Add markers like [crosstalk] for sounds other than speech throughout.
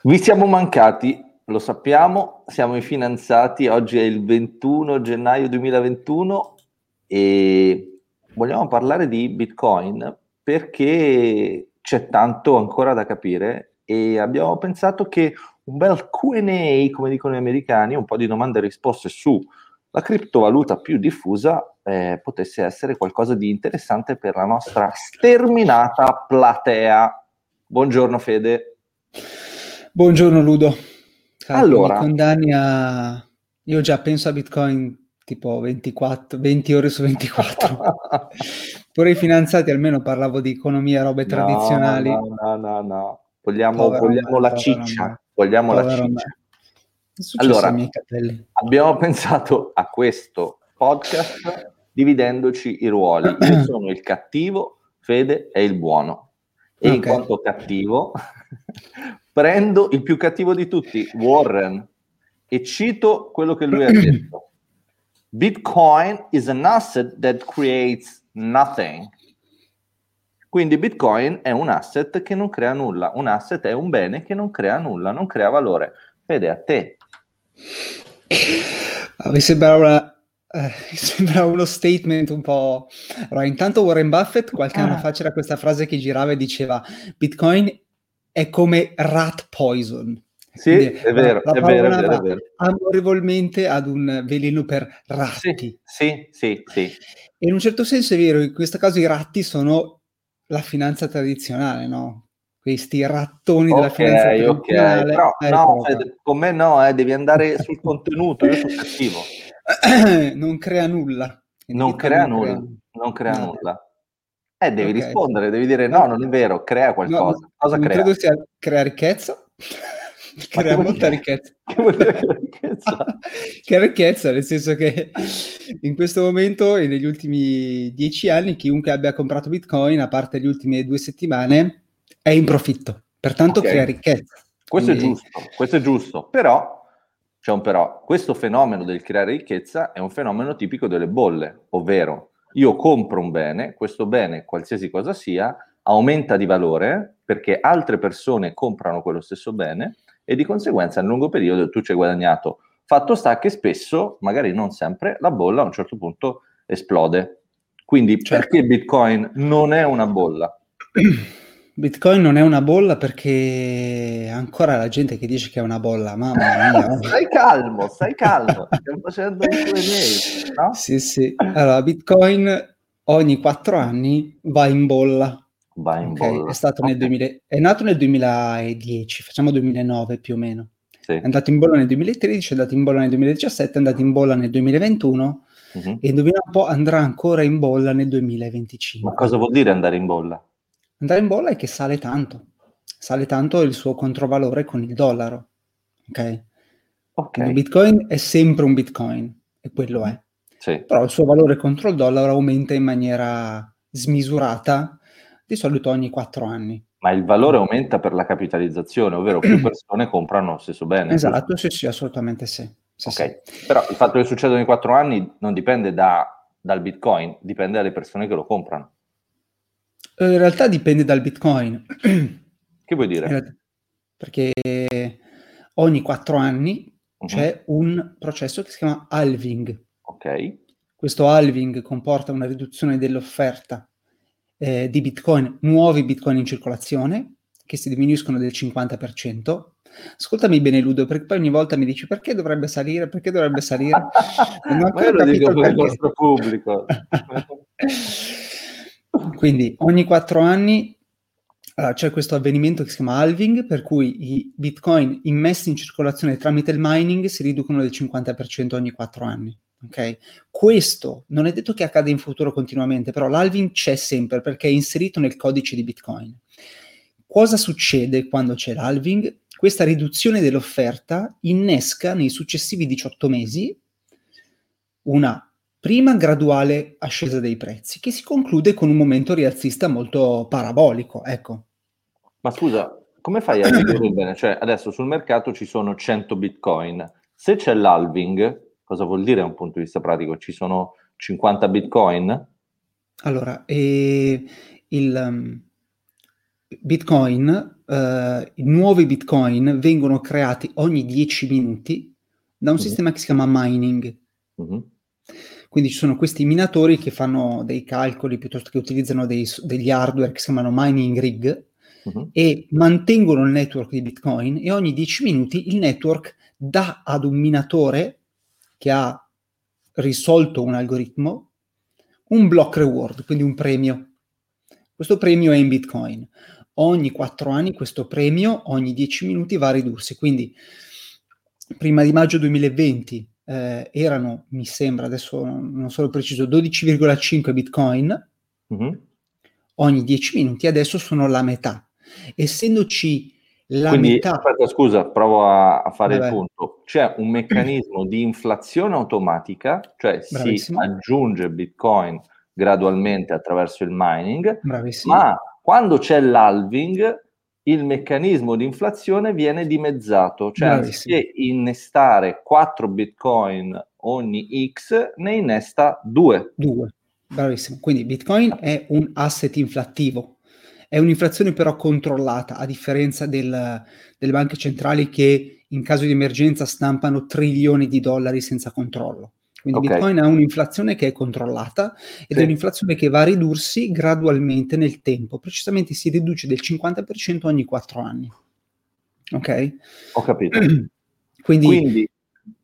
Vi siamo mancati, lo sappiamo, siamo i finanziati, oggi è il 21 gennaio 2021 e vogliamo parlare di Bitcoin perché c'è tanto ancora da capire e abbiamo pensato che un bel QA, come dicono gli americani, un po' di domande e risposte su la criptovaluta più diffusa eh, potesse essere qualcosa di interessante per la nostra sterminata platea. Buongiorno Fede. Buongiorno Ludo. Cari, allora, condanni a... Io già penso a Bitcoin tipo 24, 20 ore su 24. [laughs] Pure i finanziati almeno parlavo di economia, robe no, tradizionali. No, no, no, no. Vogliamo, vogliamo la ciccia. Vogliamo la ciccia. Allora, abbiamo pensato a questo podcast dividendoci i ruoli. Io [clears throat] sono il cattivo, Fede è il buono. E okay. in quanto cattivo prendo il più cattivo di tutti, Warren, e cito quello che lui ha detto. Bitcoin is an asset that creates nothing. Quindi Bitcoin è un asset che non crea nulla, un asset è un bene che non crea nulla, non crea valore. Vede a te. Ah, mi sembra, una, eh, [laughs] mi sembra uno statement un po'... Allora, intanto Warren Buffett qualche anno ah. fa c'era questa frase che girava e diceva Bitcoin è come rat poison. Sì, Quindi, è vero, la, la è, vero, è vero, è vero. Amorevolmente ad un veleno per ratti. Sì, sì, sì, sì. E in un certo senso è vero, in questo caso i ratti sono la finanza tradizionale, no? Questi rattoni okay, della finanza tradizionale. Okay. Però, no, Fede, con me no, eh, devi andare sul contenuto, io sono cattivo. [coughs] non crea nulla. Non crea, non nulla, crea... non crea nulla. Eh, devi okay. rispondere, devi dire no, non è vero, crea qualcosa. No, Cosa non crea? credo sia crea ricchezza. [laughs] crea molta ricchezza. [laughs] Ricchezza? che ricchezza, nel senso che in questo momento e negli ultimi dieci anni chiunque abbia comprato Bitcoin, a parte le ultime due settimane, è in profitto. Pertanto okay. crea ricchezza. Questo Quindi... è giusto, questo è giusto, però c'è un però. Questo fenomeno del creare ricchezza è un fenomeno tipico delle bolle, ovvero io compro un bene, questo bene, qualsiasi cosa sia, aumenta di valore perché altre persone comprano quello stesso bene e di conseguenza nel lungo periodo tu ci hai guadagnato. Fatto sta che spesso, magari non sempre, la bolla a un certo punto esplode. Quindi certo. perché Bitcoin non è una bolla? [clears throat] Bitcoin non è una bolla perché ancora la gente che dice che è una bolla, mamma mia. [laughs] stai calmo, stai calmo, stiamo facendo i tuoi no? Sì, sì. Allora, Bitcoin ogni quattro anni va in bolla. Va in okay? bolla. È, stato okay. nel 2000, è nato nel 2010, facciamo 2009 più o meno. Sì. È andato in bolla nel 2013, è andato in bolla nel 2017, è andato in bolla nel 2021 uh-huh. e indovina un po' andrà ancora in bolla nel 2025. Ma cosa vuol dire andare in bolla? Andare in bolla è che sale tanto, sale tanto il suo controvalore con il dollaro, ok? okay. Il bitcoin è sempre un bitcoin, e quello è. Sì. Però il suo valore contro il dollaro aumenta in maniera smisurata, di solito ogni quattro anni. Ma il valore aumenta per la capitalizzazione, ovvero più [clears throat] persone comprano lo stesso bene. Esatto, sì, sì, assolutamente sì. sì ok, sì. però il fatto che succeda ogni quattro anni non dipende da, dal bitcoin, dipende dalle persone che lo comprano. Eh, in realtà dipende dal Bitcoin. [clears throat] Che vuoi dire? Perché ogni quattro anni uh-huh. c'è un processo che si chiama halving. Ok. Questo halving comporta una riduzione dell'offerta eh, di Bitcoin, nuovi Bitcoin in circolazione, che si diminuiscono del 50%. Ascoltami bene, Ludo, perché poi ogni volta mi dici perché dovrebbe salire, perché dovrebbe salire. [laughs] Non ho ancora lo dico per il nostro pubblico. [laughs] [laughs] Quindi ogni quattro anni uh, c'è questo avvenimento che si chiama halving, per cui i bitcoin immessi in circolazione tramite il mining si riducono del 50% ogni quattro anni. Okay? Questo non è detto che accada in futuro continuamente, però l'halving c'è sempre perché è inserito nel codice di Bitcoin. Cosa succede quando c'è l'halving? Questa riduzione dell'offerta innesca nei successivi 18 mesi una prima graduale ascesa dei prezzi, che si conclude con un momento rialzista molto parabolico. Ecco. Ma scusa, come fai a [coughs] ridurre bene? Cioè, adesso sul mercato ci sono 100 bitcoin. Se c'è l'halving, cosa vuol dire da un punto di vista pratico? Ci sono 50 bitcoin? Allora, eh, il, um, Bitcoin, eh, i nuovi Bitcoin vengono creati ogni 10 minuti da un mm-hmm. sistema che si chiama mining. Mm-hmm. Quindi ci sono questi minatori che fanno dei calcoli piuttosto che utilizzano dei, degli hardware che si chiamano mining rig uh-huh. e mantengono il network di Bitcoin e ogni 10 minuti il network dà ad un minatore che ha risolto un algoritmo un block reward, quindi un premio. Questo premio è in Bitcoin. Ogni 4 anni questo premio, ogni 10 minuti, va a ridursi. Quindi prima di maggio 2020 eh, erano, mi sembra, adesso non sono preciso, 12,5 bitcoin mm-hmm. ogni 10 minuti, adesso sono la metà. Essendoci la Quindi, metà... Aspetta, scusa, provo a, a fare Vabbè. il punto. C'è un meccanismo di inflazione automatica, cioè Bravissimo. si aggiunge bitcoin gradualmente attraverso il mining, Bravissimo. ma quando c'è l'halving il meccanismo di inflazione viene dimezzato, cioè Bravissimo. anziché innestare 4 bitcoin ogni X, ne innesta 2. 2, bravissimo. Quindi bitcoin è un asset inflattivo, è un'inflazione però controllata, a differenza del, delle banche centrali che in caso di emergenza stampano trilioni di dollari senza controllo. Quindi okay. Bitcoin ha un'inflazione che è controllata ed sì. è un'inflazione che va a ridursi gradualmente nel tempo, precisamente si riduce del 50% ogni 4 anni. Ok? Ho capito. [clears throat] Quindi, Quindi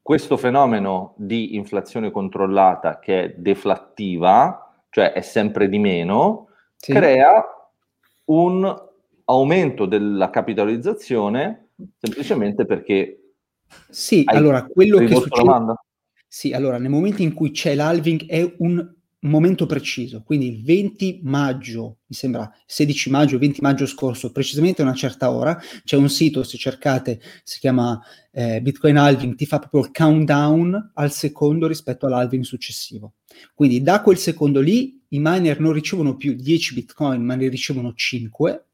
questo fenomeno di inflazione controllata che è deflattiva, cioè è sempre di meno, sì. crea un aumento della capitalizzazione semplicemente perché sì, allora quello che succede sì, allora nel momento in cui c'è l'halving è un momento preciso, quindi il 20 maggio, mi sembra 16 maggio, 20 maggio scorso, precisamente a una certa ora, c'è un sito, se cercate, si chiama eh, Bitcoin Halving, ti fa proprio il countdown al secondo rispetto all'halving successivo. Quindi da quel secondo lì i miner non ricevono più 10 Bitcoin, ma ne ricevono 5.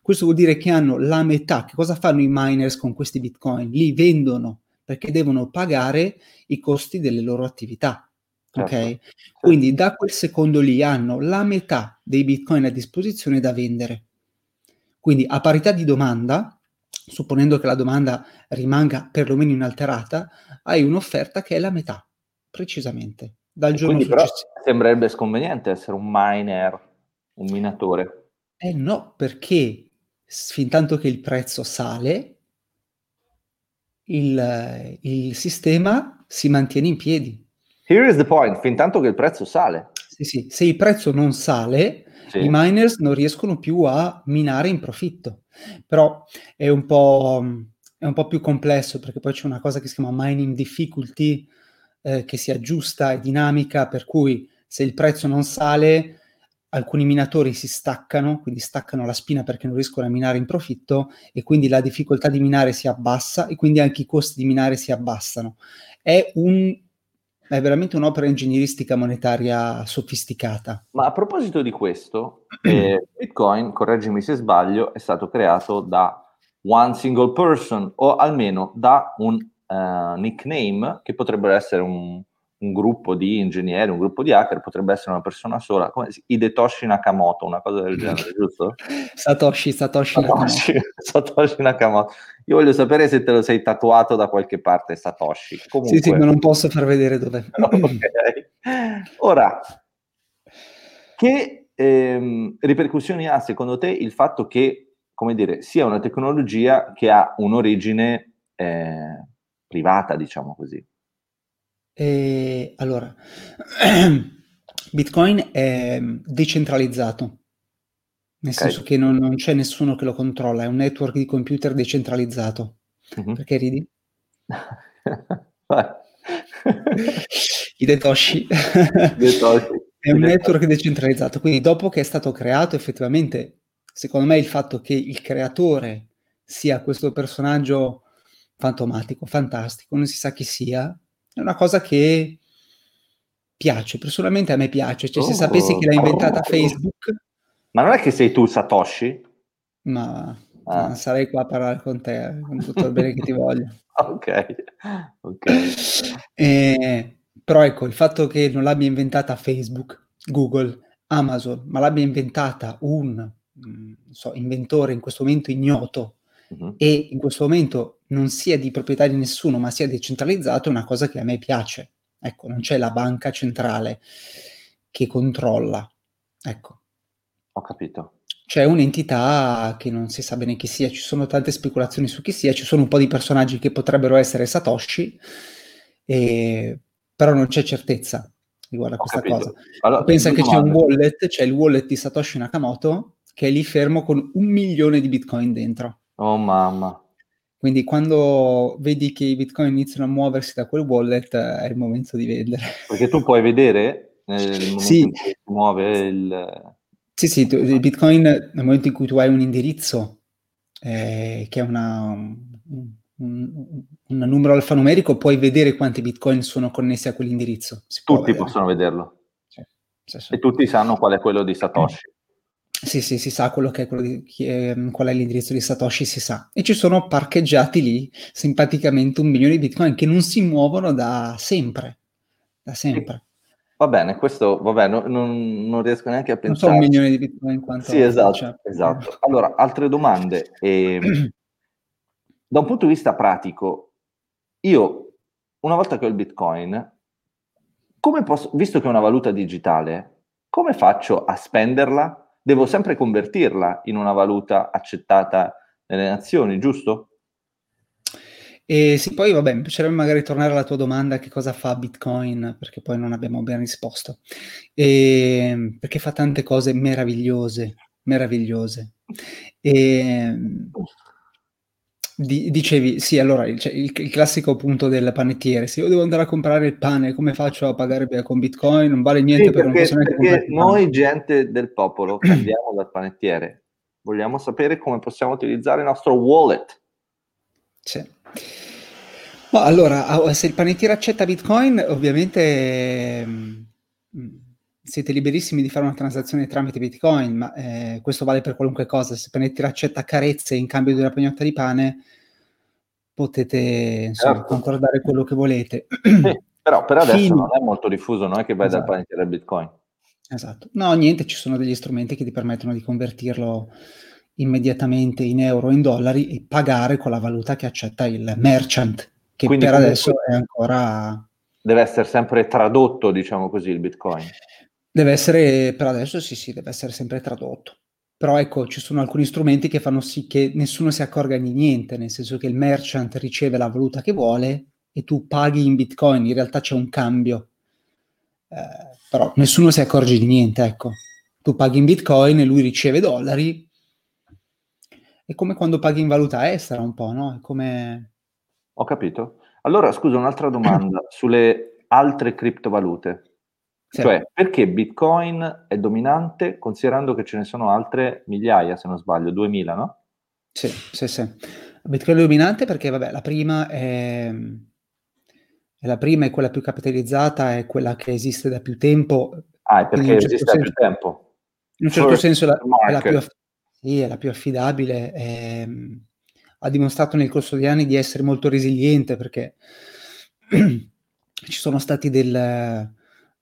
Questo vuol dire che hanno la metà. Che cosa fanno i miners con questi Bitcoin? Li vendono perché devono pagare i costi delle loro attività. Certo. Ok? Certo. Quindi da quel secondo lì hanno la metà dei bitcoin a disposizione da vendere. Quindi a parità di domanda, supponendo che la domanda rimanga perlomeno inalterata, hai un'offerta che è la metà, precisamente, dal giorno Quindi, successivo. Però sembrerebbe sconveniente essere un miner, un minatore. Eh no, perché fin tanto che il prezzo sale, il, il sistema si mantiene in piedi. Here is the point, fin tanto che il prezzo sale. Sì, sì. Se il prezzo non sale, sì. i miners non riescono più a minare in profitto. Però è un, po', è un po' più complesso perché poi c'è una cosa che si chiama mining difficulty eh, che si aggiusta, è dinamica, per cui se il prezzo non sale, alcuni minatori si staccano, quindi staccano la spina perché non riescono a minare in profitto e quindi la difficoltà di minare si abbassa e quindi anche i costi di minare si abbassano. È, un, è veramente un'opera ingegneristica monetaria sofisticata. Ma a proposito di questo, [clears throat] eh, Bitcoin, correggimi se sbaglio, è stato creato da one single person o almeno da un uh, nickname che potrebbe essere un un gruppo di ingegneri, un gruppo di hacker, potrebbe essere una persona sola, come Hidetoshi Nakamoto, una cosa del genere, [laughs] giusto? Satoshi, Satoshi, Satoshi, [laughs] Satoshi Nakamoto. Io voglio sapere se te lo sei tatuato da qualche parte, Satoshi. Comunque... Sì, sì, ma non posso far vedere dove. [laughs] okay. Ora, che ehm, ripercussioni ha secondo te il fatto che, come dire, sia una tecnologia che ha un'origine eh, privata, diciamo così? E, allora, [clears throat] Bitcoin è decentralizzato, nel okay. senso che non, non, c'è nessuno che lo controlla, è un network di computer decentralizzato. Mm-hmm. Perché ridi? [laughs] I Detoshi. è un network decentralizzato, quindi dopo che è stato creato effettivamente, secondo me il fatto che il creatore sia questo personaggio fantomatico, fantastico, non si sa chi sia, è una cosa che piace, personalmente a me piace, cioè se sapessi che l'ha inventata oh. Facebook... Ma non è che sei tu Satoshi? Ma ah. non sarei qua a parlare con te, con tutto il bene che ti voglio. [laughs] Ok, ok. [laughs] Eh, però ecco, il fatto che non l'abbia inventata Facebook, Google, Amazon, ma l'abbia inventata un mh, so, inventore in questo momento ignoto uh-huh. e in questo momento non sia di proprietà di nessuno, ma sia decentralizzato, è una cosa che a me piace. Ecco, non c'è la banca centrale che controlla. Ecco. Ho capito. C'è un'entità che non si sa bene chi sia, ci sono tante speculazioni su chi sia, ci sono un po' di personaggi che potrebbero essere Satoshi, e... però non c'è certezza riguardo a questa cosa. Allora, Pensa che c'è un wallet, c'è il wallet di Satoshi Nakamoto, che è lì fermo con un milione di bitcoin dentro. Oh mamma. Quindi quando vedi che i bitcoin iniziano a muoversi da quel wallet è il momento di vendere. Perché tu puoi vedere momento sì. in cui si muove il... Sì, sì, tu, il bitcoin nel momento in cui tu hai un indirizzo eh, che è una, un, un, un, numero alfanumerico, puoi vedere quanti bitcoin sono connessi a quell'indirizzo. tutti possono vederlo. Sì, sì, sì. E tutti sanno qual è quello di Satoshi. Sì, sì, si sa quello che è quello di, è, qual è l'indirizzo di Satoshi, si sa. E ci sono parcheggiati lì simpaticamente un milione di bitcoin che non si muovono da sempre. Da sempre. Va bene, questo, vabbè, no, non, non, riesco neanche a pensare. Non so un milione di bitcoin quanto... Sì, esatto, cioè, esatto. Allora, altre domande. Eh, [clears throat] da un punto di vista pratico, io, una volta che ho il bitcoin, come posso, visto che è una valuta digitale, come faccio a spenderla? Devo sempre convertirla in una valuta accettata nelle nazioni, giusto? E sì, poi vabbè, mi piacerebbe magari tornare alla tua domanda, che cosa fa Bitcoin, perché poi non abbiamo ben risposto. E, perché fa tante cose meravigliose, meravigliose. E, di, dicevi, sì, allora il, cioè, il, il, classico punto del panettiere, se io devo andare a comprare il pane, come faccio a pagare con Bitcoin? Non vale niente sì, per non posso neanche perché noi, gente del popolo, [clears throat] andiamo dal panettiere, vogliamo sapere come possiamo utilizzare il nostro wallet. Sì. Ma allora, se il panettiere accetta Bitcoin, ovviamente mh, mm, siete liberissimi di fare una transazione tramite Bitcoin, ma eh, questo vale per qualunque cosa. Se Panettira accetta carezze in cambio di una pagnotta di pane, potete insomma, certo. concordare quello che volete. Sì, però per adesso Fino... non è molto diffuso, non è che vai esatto. dal Panettira al Bitcoin. Esatto. No, niente, ci sono degli strumenti che ti permettono di convertirlo immediatamente in euro o in dollari e pagare con la valuta che accetta il merchant, che Quindi per adesso è ancora... Deve essere sempre tradotto, diciamo così, il Bitcoin. Deve essere, per adesso sì, sì, deve essere sempre tradotto. Però ecco, ci sono alcuni strumenti che fanno sì che nessuno si accorga di niente, nel senso che il merchant riceve la valuta che vuole e tu paghi in bitcoin, in realtà c'è un cambio. Eh, però nessuno si accorge di niente, ecco. Tu paghi in bitcoin e lui riceve dollari. È come quando paghi in valuta estera un po', no? È come... Ho capito. Allora, scusa, un'altra domanda [clears throat] sulle altre criptovalute. Sì. Cioè, perché Bitcoin è dominante considerando che ce ne sono altre migliaia, se non sbaglio, 2000, no? Sì, sì, sì. Bitcoin è dominante perché, vabbè, la prima è, è la prima è quella più capitalizzata, è quella che esiste da più tempo. Ah, è perché certo esiste senso, da più tempo. In un certo First senso la, è, la più, sì, è la più affidabile, è, ha dimostrato nel corso degli anni di essere molto resiliente perché [clears throat] ci sono stati del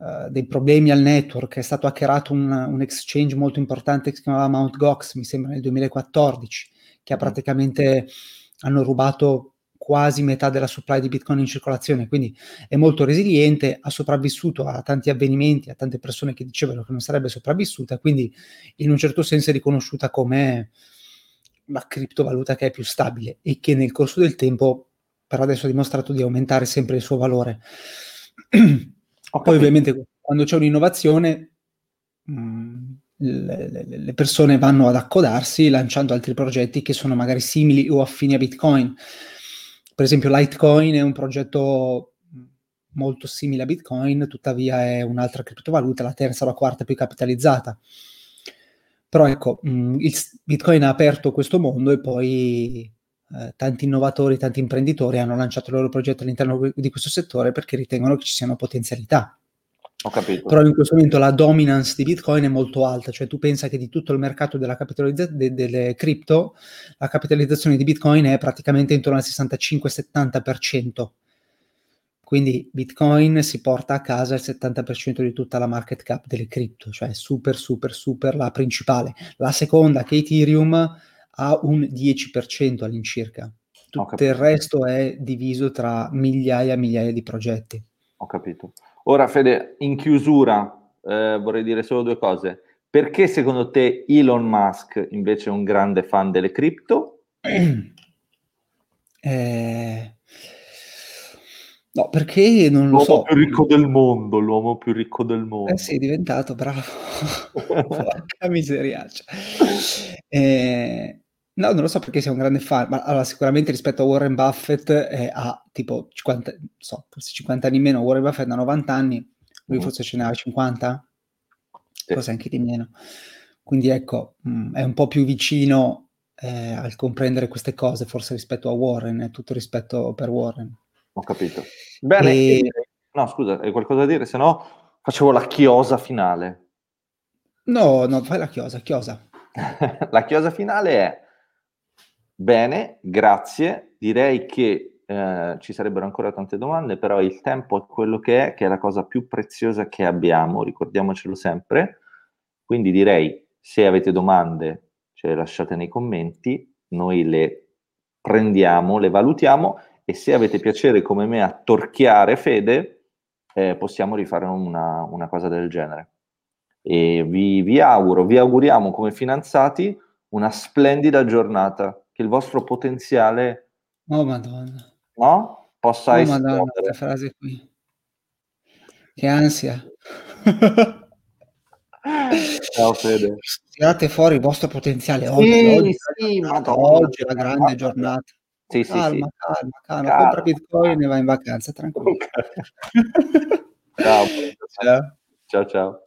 uh, dei problemi al network, è stato hackerato un, un, exchange molto importante che si chiamava Mt. Gox, mi sembra nel 2014, che ha mm. praticamente hanno rubato quasi metà della supply di Bitcoin in circolazione, quindi è molto resiliente, ha sopravvissuto a tanti avvenimenti, a tante persone che dicevano che non sarebbe sopravvissuta, quindi in un certo senso è riconosciuta come la criptovaluta che è più stabile e che nel corso del tempo per adesso ha dimostrato di aumentare sempre il suo valore. [clears throat] Poi ovviamente quando c'è un'innovazione mh, mm, le, le, persone vanno ad accodarsi lanciando altri progetti che sono magari simili o affini a Bitcoin. Per esempio Litecoin è un progetto molto simile a Bitcoin, tuttavia è un'altra criptovaluta, la terza o la quarta più capitalizzata. Però ecco, mh, mm, il Bitcoin ha aperto questo mondo e poi eh, tanti innovatori, tanti imprenditori hanno lanciato il loro progetto all'interno di questo settore perché ritengono che ci siano potenzialità. Ho capito. Però in questo momento la dominance di Bitcoin è molto alta, cioè tu pensa che di tutto il mercato della capitalizza- de- delle cripto, la capitalizzazione di Bitcoin è praticamente intorno al 65-70%. Quindi Bitcoin si porta a casa il 70% di tutta la market cap delle cripto, cioè super, super, super la principale. La seconda, che Ethereum, ha un 10% all'incirca. Tutto il resto è diviso tra migliaia e migliaia di progetti. Ho capito. Ora Fede, in chiusura eh, vorrei dire solo due cose. Perché secondo te Elon Musk invece è un grande fan delle cripto? [clears throat] Eh, no, perché non lo l'uomo so. più ricco del mondo, l'uomo più ricco del mondo. Eh sì, è diventato bravo. [laughs] [laughs] Porca miseria. [laughs] Eh, no, non lo so perché sia un grande fan, ma allora, sicuramente rispetto a Warren Buffett eh, ha tipo 50, so, forse 50 anni meno, Warren Buffett ha 90 anni, lui mm. forse ce ne ha 50? Sì. Forse anche di meno. Quindi ecco, mh, mm, è un po' più vicino eh, al comprendere queste cose, forse rispetto a Warren, è tutto rispetto per Warren. Ho capito. Bene, e... no scusa, hai qualcosa da dire? Se no facevo la chiosa finale. No, no, fai la chiosa, chiosa. [laughs] la chiosa finale è bene, grazie, direi che eh, ci sarebbero ancora tante domande, però il tempo è quello che è, che è la cosa più preziosa che abbiamo, ricordiamocelo sempre. Quindi direi, se avete domande, ce le lasciate nei commenti, noi le prendiamo, le valutiamo e se avete piacere come me a torchiare Fede, eh, possiamo rifare una, una, cosa del genere. E vi, vi auguro, vi auguriamo come finanziati una splendida giornata, che il vostro potenziale oh, Madonna. No? possa oh, essere... Madonna, questa frase qui. Che ansia. Ciao Fede. Tirate fuori il vostro potenziale oggi. Sì, oggi, sì, oggi è la grande giornata. Sì, sì, calma, sì. calma, calma, calma. Compra Bitcoin e vai in vacanza, tranquillo. [laughs] [laughs] ciao. ciao. ciao. ciao.